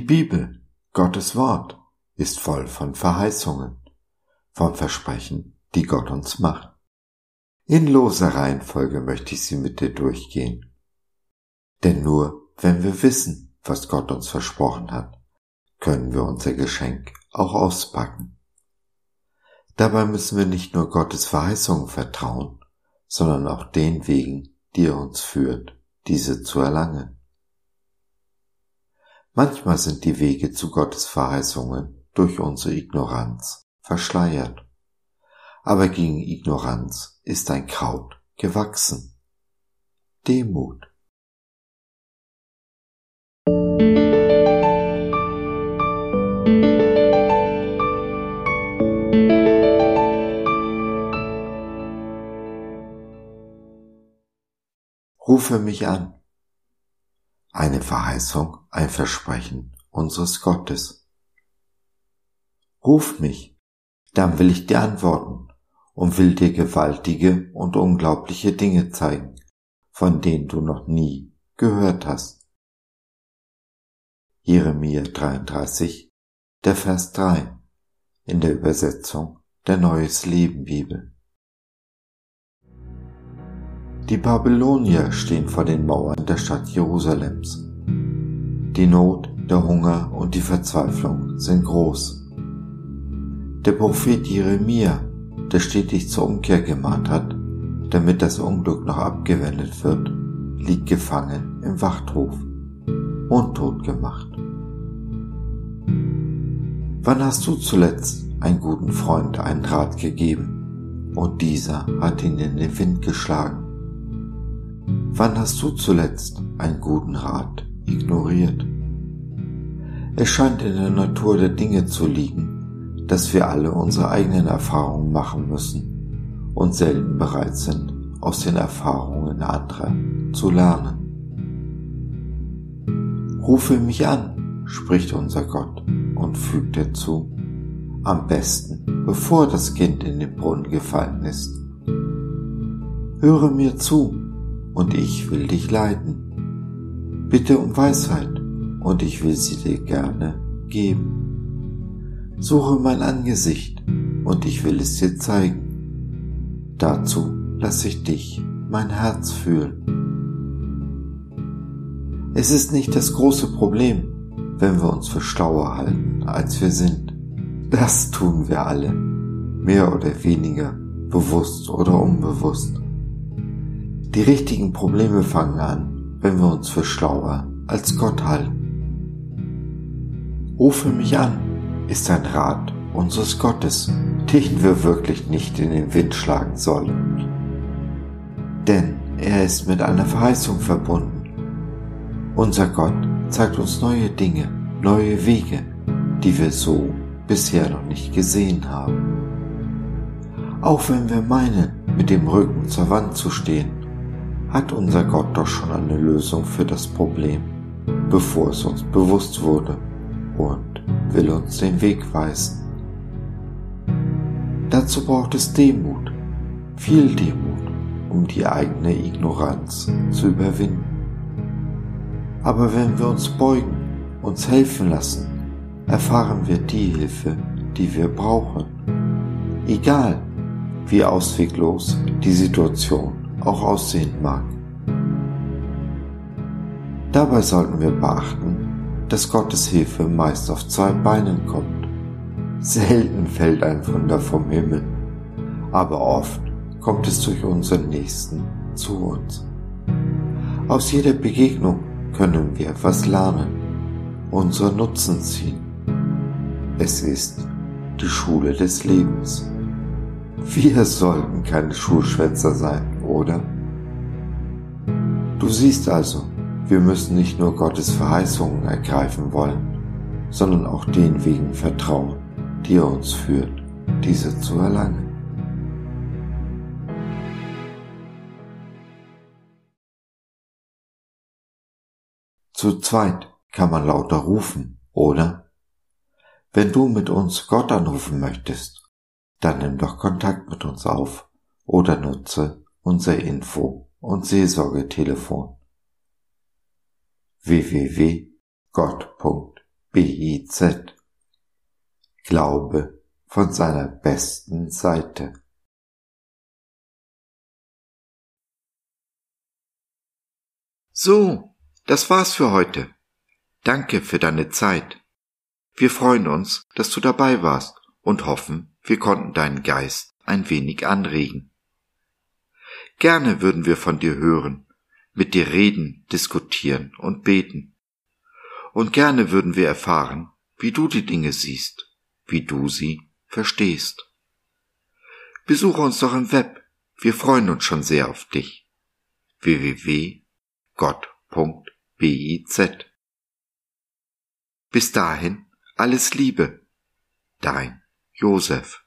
Bibel, Gottes Wort, ist voll von Verheißungen, von Versprechen, die Gott uns macht. In loser Reihenfolge möchte ich sie mit dir durchgehen. Denn nur wenn wir wissen, was Gott uns versprochen hat, können wir unser Geschenk auch auspacken. Dabei müssen wir nicht nur Gottes Verheißungen vertrauen, sondern auch den Wegen, die er uns führt, diese zu erlangen. Manchmal sind die Wege zu Gottes Verheißungen durch unsere Ignoranz verschleiert. Aber gegen Ignoranz ist ein Kraut gewachsen. Demut. Rufe mich an. Eine Verheißung, ein Versprechen unseres Gottes. Ruf mich, dann will ich dir antworten und will dir gewaltige und unglaubliche Dinge zeigen, von denen du noch nie gehört hast. Jeremia 33, der Vers 3 in der Übersetzung der Neues Leben Bibel. Die Babylonier stehen vor den Mauern der Stadt Jerusalems. Die Not, der Hunger und die Verzweiflung sind groß. Der Prophet Jeremia, der stetig zur Umkehr gemahnt hat, damit das Unglück noch abgewendet wird, liegt gefangen im Wachthof, untot gemacht. Wann hast du zuletzt einen guten Freund einen Rat gegeben und dieser hat ihn in den Wind geschlagen? Wann hast du zuletzt einen guten Rat ignoriert? Es scheint in der Natur der Dinge zu liegen, dass wir alle unsere eigenen Erfahrungen machen müssen und selten bereit sind, aus den Erfahrungen anderer zu lernen. Rufe mich an, spricht unser Gott und fügt hinzu, am besten, bevor das Kind in den Brunnen gefallen ist. Höre mir zu, und ich will dich leiten. Bitte um Weisheit und ich will sie dir gerne geben. Suche mein Angesicht und ich will es dir zeigen. Dazu lasse ich dich mein Herz fühlen. Es ist nicht das große Problem, wenn wir uns für schlauer halten, als wir sind. Das tun wir alle, mehr oder weniger, bewusst oder unbewusst. Die richtigen Probleme fangen an, wenn wir uns für schlauer als Gott halten. Rufe mich an, ist ein Rat unseres Gottes, den wir wirklich nicht in den Wind schlagen sollen. Denn er ist mit einer Verheißung verbunden. Unser Gott zeigt uns neue Dinge, neue Wege, die wir so bisher noch nicht gesehen haben. Auch wenn wir meinen, mit dem Rücken zur Wand zu stehen hat unser Gott doch schon eine Lösung für das Problem, bevor es uns bewusst wurde und will uns den Weg weisen. Dazu braucht es Demut, viel Demut, um die eigene Ignoranz zu überwinden. Aber wenn wir uns beugen, uns helfen lassen, erfahren wir die Hilfe, die wir brauchen. Egal, wie ausweglos die Situation auch aussehen mag. Dabei sollten wir beachten, dass Gottes Hilfe meist auf zwei Beinen kommt. Selten fällt ein Wunder vom Himmel, aber oft kommt es durch unseren Nächsten zu uns. Aus jeder Begegnung können wir etwas lernen, unsere Nutzen ziehen. Es ist die Schule des Lebens. Wir sollten keine Schulschwänzer sein oder? Du siehst also, wir müssen nicht nur Gottes Verheißungen ergreifen wollen, sondern auch den Wegen vertrauen, die er uns führt, diese zu erlangen. Zu zweit kann man lauter rufen, oder? Wenn du mit uns Gott anrufen möchtest, dann nimm doch Kontakt mit uns auf oder nutze unser Info- und Seelsorgetelefon www.gott.biz Glaube von seiner besten Seite. So, das war's für heute. Danke für deine Zeit. Wir freuen uns, dass du dabei warst und hoffen, wir konnten deinen Geist ein wenig anregen. Gerne würden wir von dir hören, mit dir reden, diskutieren und beten. Und gerne würden wir erfahren, wie du die Dinge siehst, wie du sie verstehst. Besuche uns doch im Web, wir freuen uns schon sehr auf dich. www.gott.biz Bis dahin alles Liebe, dein Josef.